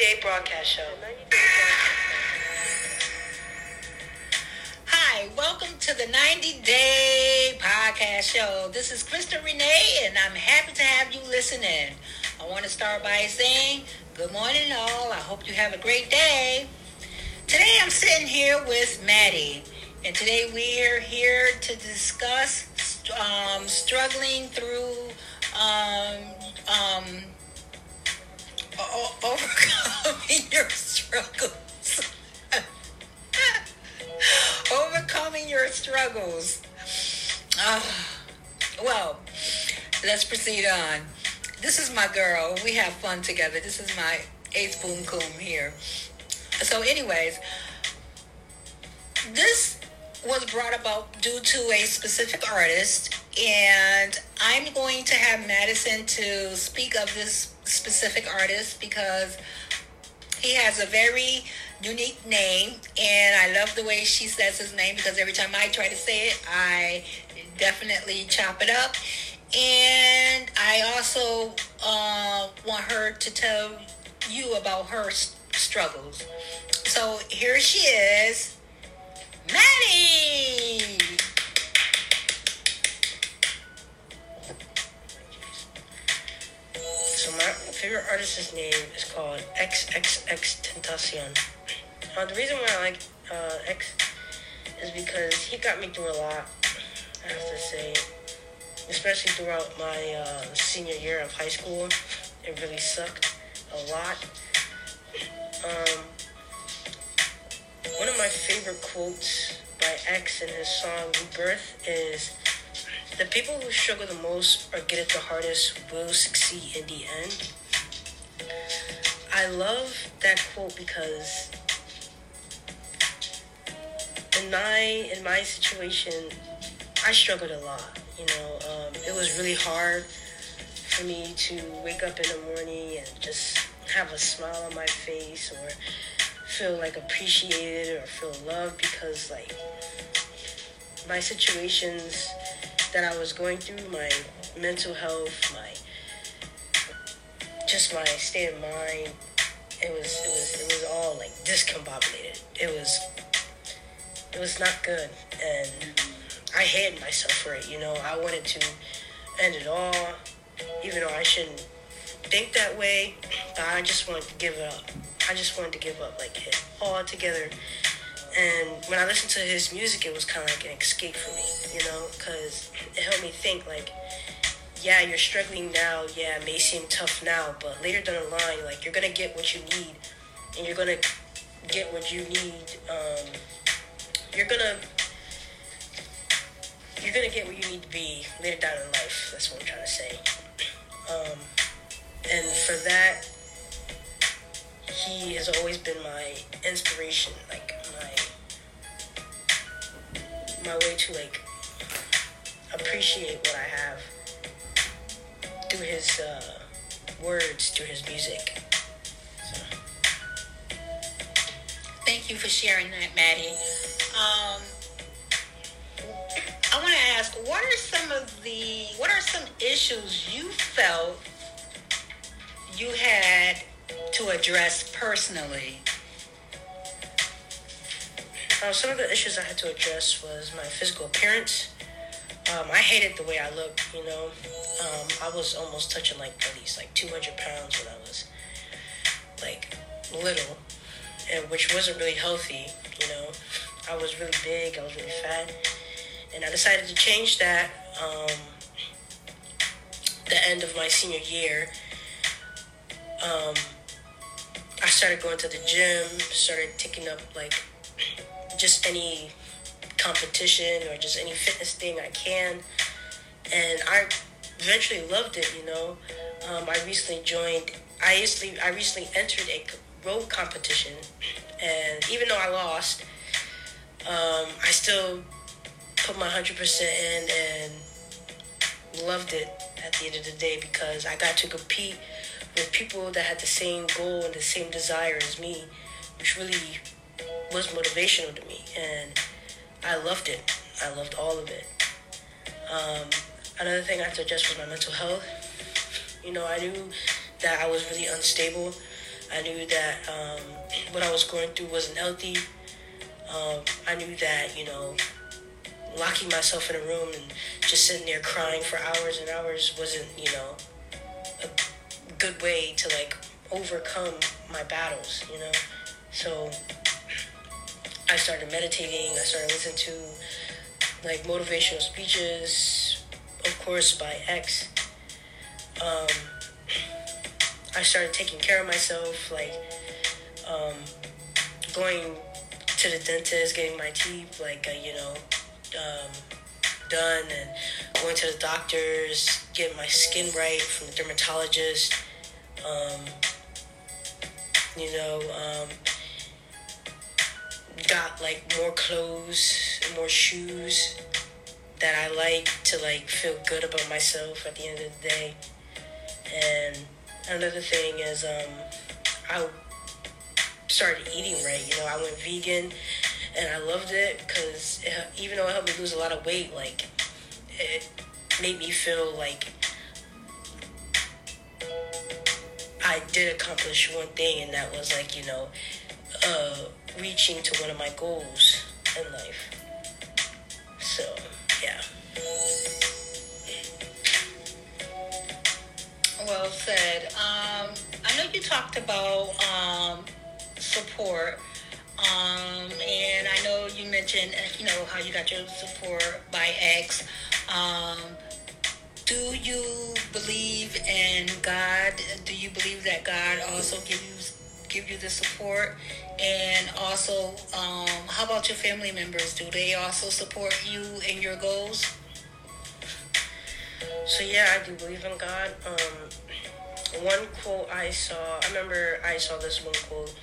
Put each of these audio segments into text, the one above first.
Day Broadcast Show. Hi, welcome to the 90 Day Podcast Show. This is Crystal Renee, and I'm happy to have you listening. I want to start by saying good morning, all. I hope you have a great day. Today I'm sitting here with Maddie, and today we are here to discuss um, struggling through um, um, overcoming your struggles. overcoming your struggles. Uh, well, let's proceed on. This is my girl. We have fun together. This is my ace boom coom here. So, anyways, this was brought about due to a specific artist, and I'm going to have Madison to speak of this specific artist because he has a very unique name, and I love the way she says his name because every time I try to say it, I definitely chop it up. And I also uh, want her to tell you about her struggles. So here she is, Maddie. So my favorite artist's name is called XXXTentacion. Uh, the reason why I like uh, X is because he got me through a lot. I have to say, especially throughout my uh, senior year of high school, it really sucked a lot. Um, one of my favorite quotes by X in his song Rebirth is the people who struggle the most or get it the hardest will succeed in the end. I love that quote because in my in my situation, I struggled a lot. You know, um, it was really hard for me to wake up in the morning and just have a smile on my face or feel like appreciated or feel loved because like my situations that I was going through, my mental health, my just my state of mind, it was it was it was all like discombobulated. It was it was not good and I hated myself for it, you know. I wanted to end it all, even though I shouldn't think that way. But I just wanted to give it up. I just wanted to give up like it all together. And when I listened to his music, it was kind of like an escape for me, you know, because it helped me think like, yeah, you're struggling now. Yeah, it may seem tough now, but later down the line, like you're gonna get what you need, and you're gonna get what you need. Um, you're gonna you're gonna get what you need to be later down in life. That's what I'm trying to say. Um, and for that, he has always been my inspiration, like my way to like appreciate what I have through his uh, words, through his music. So, Thank you for sharing that, Maddie. Um, I want to ask, what are some of the, what are some issues you felt you had to address personally? Uh, some of the issues I had to address was my physical appearance. Um, I hated the way I looked, you know. Um, I was almost touching like at least like 200 pounds when I was like little, and which wasn't really healthy, you know. I was really big, I was really fat, and I decided to change that um, the end of my senior year. Um, I started going to the gym, started taking up like just any competition or just any fitness thing I can. And I eventually loved it, you know. Um, I recently joined, I recently, I recently entered a road competition. And even though I lost, um, I still put my 100% in and loved it at the end of the day because I got to compete with people that had the same goal and the same desire as me, which really was motivational to me, and I loved it. I loved all of it. Um, another thing I had to adjust was my mental health. You know, I knew that I was really unstable. I knew that um, what I was going through wasn't healthy. Um, I knew that, you know, locking myself in a room and just sitting there crying for hours and hours wasn't, you know, a good way to like overcome my battles, you know. So I started meditating, I started listening to like motivational speeches, of course, by X. Um, I started taking care of myself, like um, going to the dentist, getting my teeth, like, uh, you know, um, done, and going to the doctors, getting my skin right from the dermatologist. Um, you know, um, got like more clothes, more shoes that I like to like feel good about myself at the end of the day. And another thing is, um, I started eating right. You know, I went vegan, and I loved it because even though it helped me lose a lot of weight, like it made me feel like I did accomplish one thing, and that was like you know, uh, reaching to one of my goals in life. So yeah. Well said. Um, I know you talked about um, support, um, and I know you mentioned you know how you got your support by X. Um, do you believe in God? Do you believe that God also give you give you the support? And also, um, how about your family members? Do they also support you in your goals? So yeah, I do believe in God. Um, one quote I saw, I remember I saw this one quote.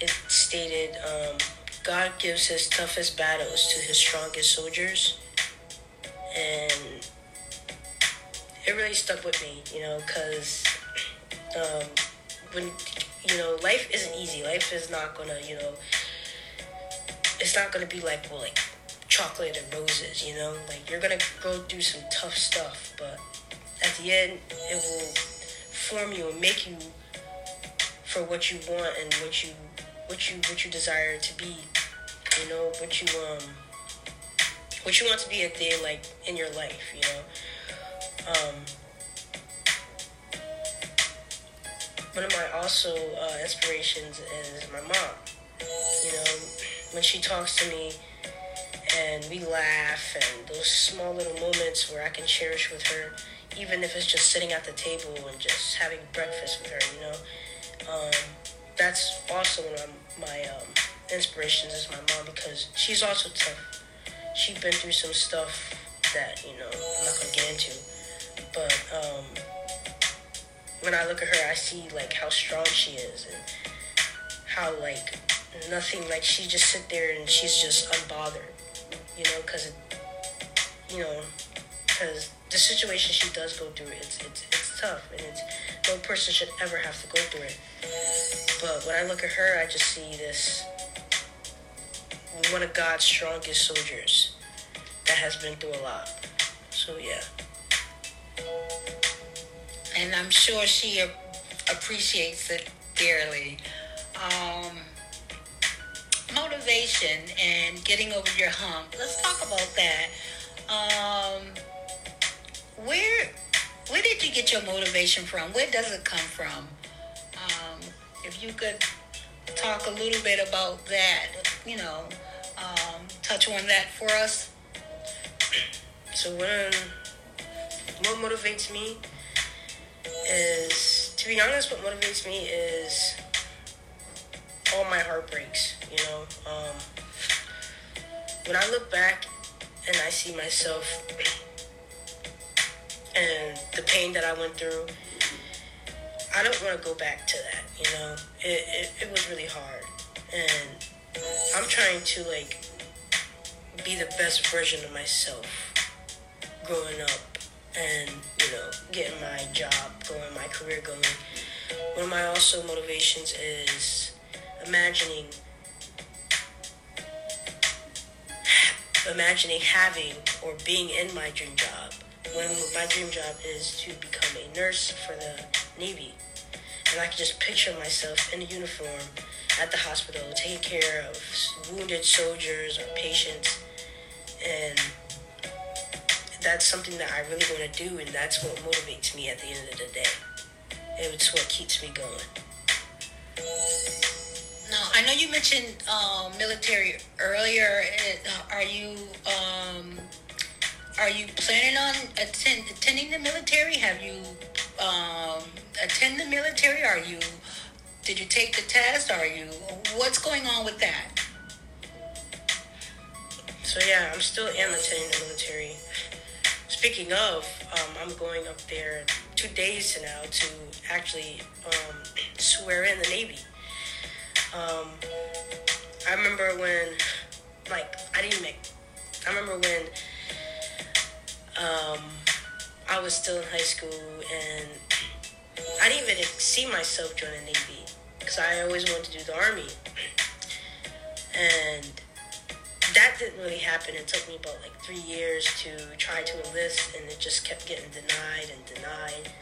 It stated, um, "God gives His toughest battles to His strongest soldiers," and it really stuck with me, you know, because um, when you know life isn't easy. Life is not gonna, you know, it's not gonna be like well, like chocolate and roses, you know. Like you're gonna go through some tough stuff, but at the end, it will form you and make you for what you want and what you what you what you desire to be. You know what you um what you want to be a day like in your life. You know. Um, one of my also uh, inspirations is my mom. You know, when she talks to me and we laugh and those small little moments where I can cherish with her, even if it's just sitting at the table and just having breakfast with her, you know. Um, that's also one of my um, inspirations is my mom because she's also tough. She's been through some stuff that, you know, I'm not going to get into but um, when I look at her, I see like how strong she is and how like nothing like she just sit there and she's just unbothered, you know, because you know, because the situation she does go through, it's it's it's tough and it's no person should ever have to go through it. But when I look at her, I just see this one of God's strongest soldiers that has been through a lot. So yeah and I'm sure she appreciates it dearly. Um, motivation and getting over your hump. Let's talk about that. Um, where where did you get your motivation from? Where does it come from? Um, if you could talk a little bit about that, you know, um, touch on that for us. So when what motivates me is, to be honest, what motivates me is all my heartbreaks. You know, um, when I look back and I see myself and the pain that I went through, I don't want to go back to that. You know, it, it, it was really hard, and I'm trying to like be the best version of myself growing up and you know getting my job going, my career going. One of my also motivations is imagining imagining having or being in my dream job when my dream job is to become a nurse for the Navy. and I can just picture myself in a uniform at the hospital taking care of wounded soldiers or patients, and that's something that I really want to do, and that's what motivates me at the end of the day. It's what keeps me going. Now, I know you mentioned um, military earlier. Uh, are you um, are you planning on attend, attending the military? Have you um, attend the military? Are you did you take the test? Are you what's going on with that? So yeah, I'm still am attending the military. Speaking of, um, I'm going up there two days now to actually um, swear in the Navy. Um, I remember when, like, I didn't make. I remember when um, I was still in high school and I didn't even see myself joining the Navy because I always wanted to do the Army. And that didn't really happen. It took me about like three years to try to enlist, and it just kept getting denied and denied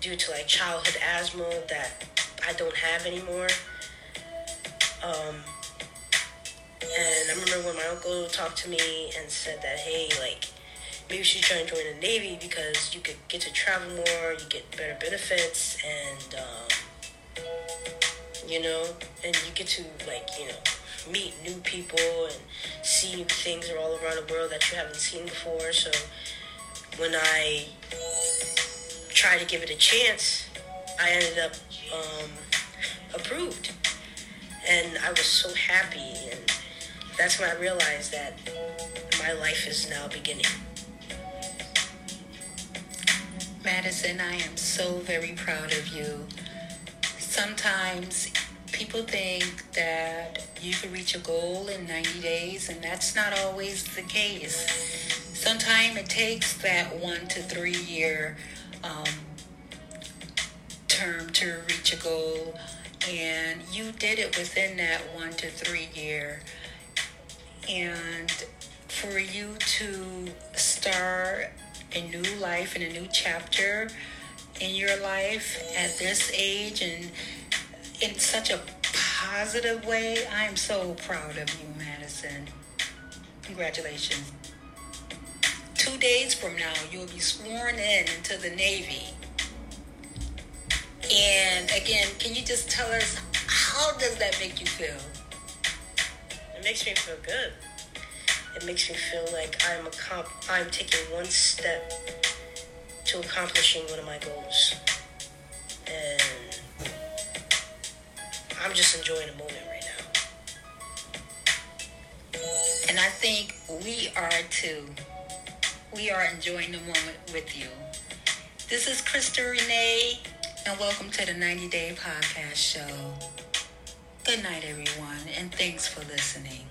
due to like childhood asthma that I don't have anymore. Um, and I remember when my uncle talked to me and said that, hey, like, maybe you should try and join the Navy because you could get to travel more, you get better benefits, and, um, you know, and you get to, like, you know, meet new people and see things all around the world that you haven't seen before. So when I tried to give it a chance, I ended up um, approved. And I was so happy. And that's when I realized that my life is now beginning. Madison, I am so very proud of you. Sometimes people think that you can reach a goal in 90 days, and that's not always the case. Sometimes it takes that one to three year um, term to reach a goal, and you did it within that one to three year. And for you to start a new life and a new chapter in your life at this age and in such a positive way. I am so proud of you, Madison. Congratulations. Two days from now, you'll be sworn in into the Navy. And again, can you just tell us how does that make you feel? It makes me feel good. It makes me feel like I'm a I'm taking one step to accomplishing one of my goals. I'm just enjoying the moment right now. And I think we are too. We are enjoying the moment with you. This is Crystal Renee, and welcome to the 90 Day Podcast Show. Good night, everyone, and thanks for listening.